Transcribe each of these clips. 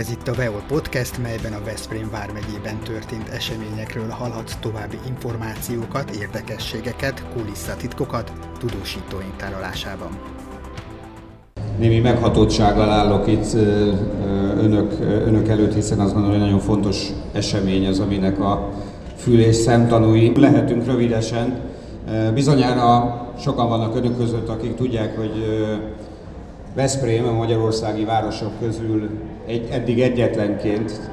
Ez itt a Veol Podcast, melyben a Veszprém vármegyében történt eseményekről hallhatsz további információkat, érdekességeket, kulisszatitkokat tudósítóink tárolásában. Némi meghatottsággal állok itt önök, önök előtt, hiszen azt gondolom, hogy nagyon fontos esemény az, aminek a fül és szemtanúi. Lehetünk rövidesen. Bizonyára sokan vannak önök között, akik tudják, hogy Veszprém a magyarországi városok közül egy, eddig egyetlenként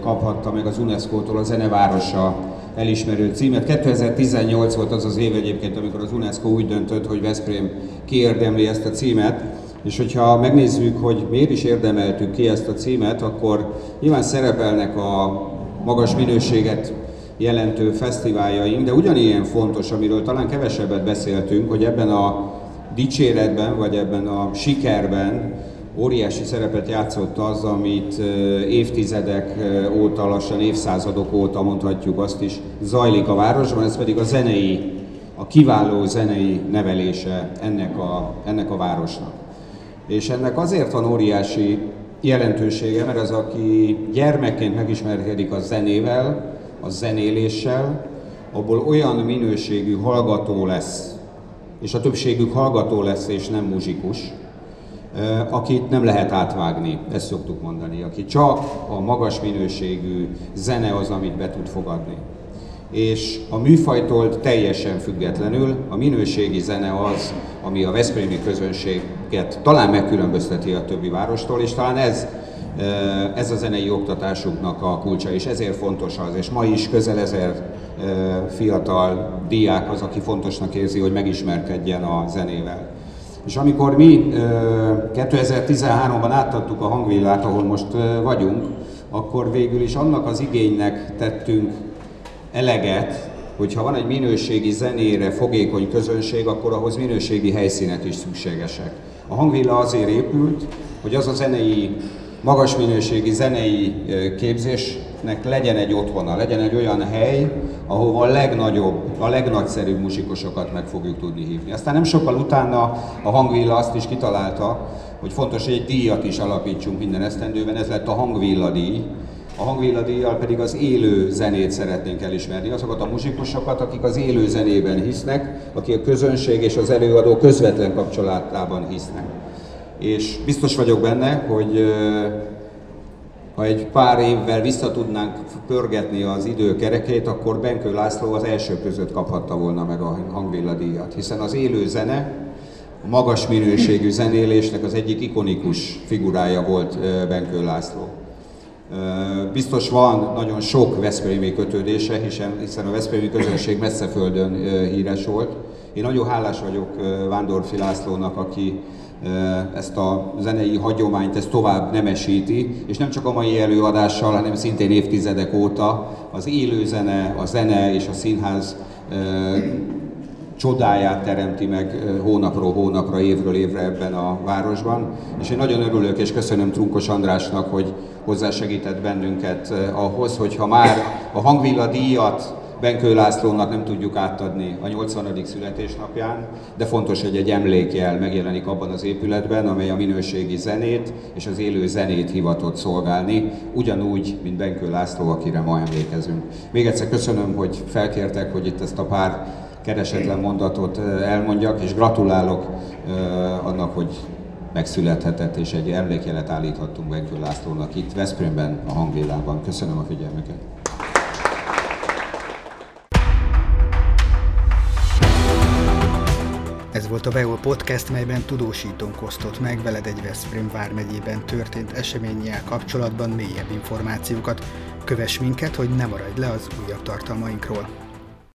kaphatta meg az UNESCO-tól a zenevárosa elismerő címet. 2018 volt az az év egyébként, amikor az UNESCO úgy döntött, hogy Veszprém kiérdemli ezt a címet, és hogyha megnézzük, hogy miért is érdemeltük ki ezt a címet, akkor nyilván szerepelnek a magas minőséget jelentő fesztiváljaink, de ugyanilyen fontos, amiről talán kevesebbet beszéltünk, hogy ebben a dicséretben, vagy ebben a sikerben óriási szerepet játszott az, amit évtizedek óta, lassan évszázadok óta mondhatjuk azt is, zajlik a városban, ez pedig a zenei, a kiváló zenei nevelése ennek a, ennek a városnak. És ennek azért van óriási jelentősége, mert az, aki gyermekként megismerkedik a zenével, a zenéléssel, abból olyan minőségű hallgató lesz, és a többségük hallgató lesz és nem muzsikus, akit nem lehet átvágni, ezt szoktuk mondani, aki csak a magas minőségű zene az, amit be tud fogadni. És a műfajtól teljesen függetlenül a minőségi zene az, ami a Veszprémi közönséget talán megkülönbözteti a többi várostól, és talán ez ez a zenei oktatásunknak a kulcsa, és ezért fontos az, és ma is közel ezer fiatal diák az, aki fontosnak érzi, hogy megismerkedjen a zenével. És amikor mi 2013-ban átadtuk a hangvillát, ahol most vagyunk, akkor végül is annak az igénynek tettünk eleget, hogyha van egy minőségi zenére fogékony közönség, akkor ahhoz minőségi helyszínek is szükségesek. A hangvilla azért épült, hogy az a zenei magas minőségi zenei képzésnek legyen egy otthona, legyen egy olyan hely, ahova a legnagyobb, a legnagyszerűbb muzsikusokat meg fogjuk tudni hívni. Aztán nem sokkal utána a hangvilla azt is kitalálta, hogy fontos, hogy egy díjat is alapítsunk minden esztendőben, ez lett a hangvilla díj. A hangvilla díjjal pedig az élő zenét szeretnénk elismerni, azokat a muzsikusokat, akik az élő zenében hisznek, akik a közönség és az előadó közvetlen kapcsolatában hisznek és biztos vagyok benne, hogy ha egy pár évvel vissza tudnánk pörgetni az idő kerekét, akkor Benkő László az első között kaphatta volna meg a hangvilla díjat, hiszen az élő zene, a magas minőségű zenélésnek az egyik ikonikus figurája volt Benkő László. Biztos van nagyon sok Veszprémi kötődése, hiszen, a Veszprémi közönség messze földön híres volt. Én nagyon hálás vagyok Vándorfi Lászlónak, aki ezt a zenei hagyományt ezt tovább nemesíti, és nem csak a mai előadással, hanem szintén évtizedek óta az élő zene, a zene és a színház csodáját teremti meg hónapról hónapra, évről évre ebben a városban. És én nagyon örülök és köszönöm Trunkos Andrásnak, hogy hozzásegített bennünket ahhoz, hogyha már a hangvilla díjat Benkő Lászlónak nem tudjuk átadni a 80. születésnapján, de fontos, hogy egy emlékjel megjelenik abban az épületben, amely a minőségi zenét és az élő zenét hivatott szolgálni, ugyanúgy, mint Benkő László, akire ma emlékezünk. Még egyszer köszönöm, hogy felkértek, hogy itt ezt a pár keresetlen mondatot elmondjak, és gratulálok annak, hogy megszülethetett, és egy emlékjelet állíthattunk Benkő Lászlónak itt Veszprémben, a hangvillában. Köszönöm a figyelmüket! Ez volt a Beol Podcast, melyben tudósítónk osztott meg veled egy Veszprém vármegyében történt eseménnyel kapcsolatban mélyebb információkat. Kövess minket, hogy ne maradj le az újabb tartalmainkról.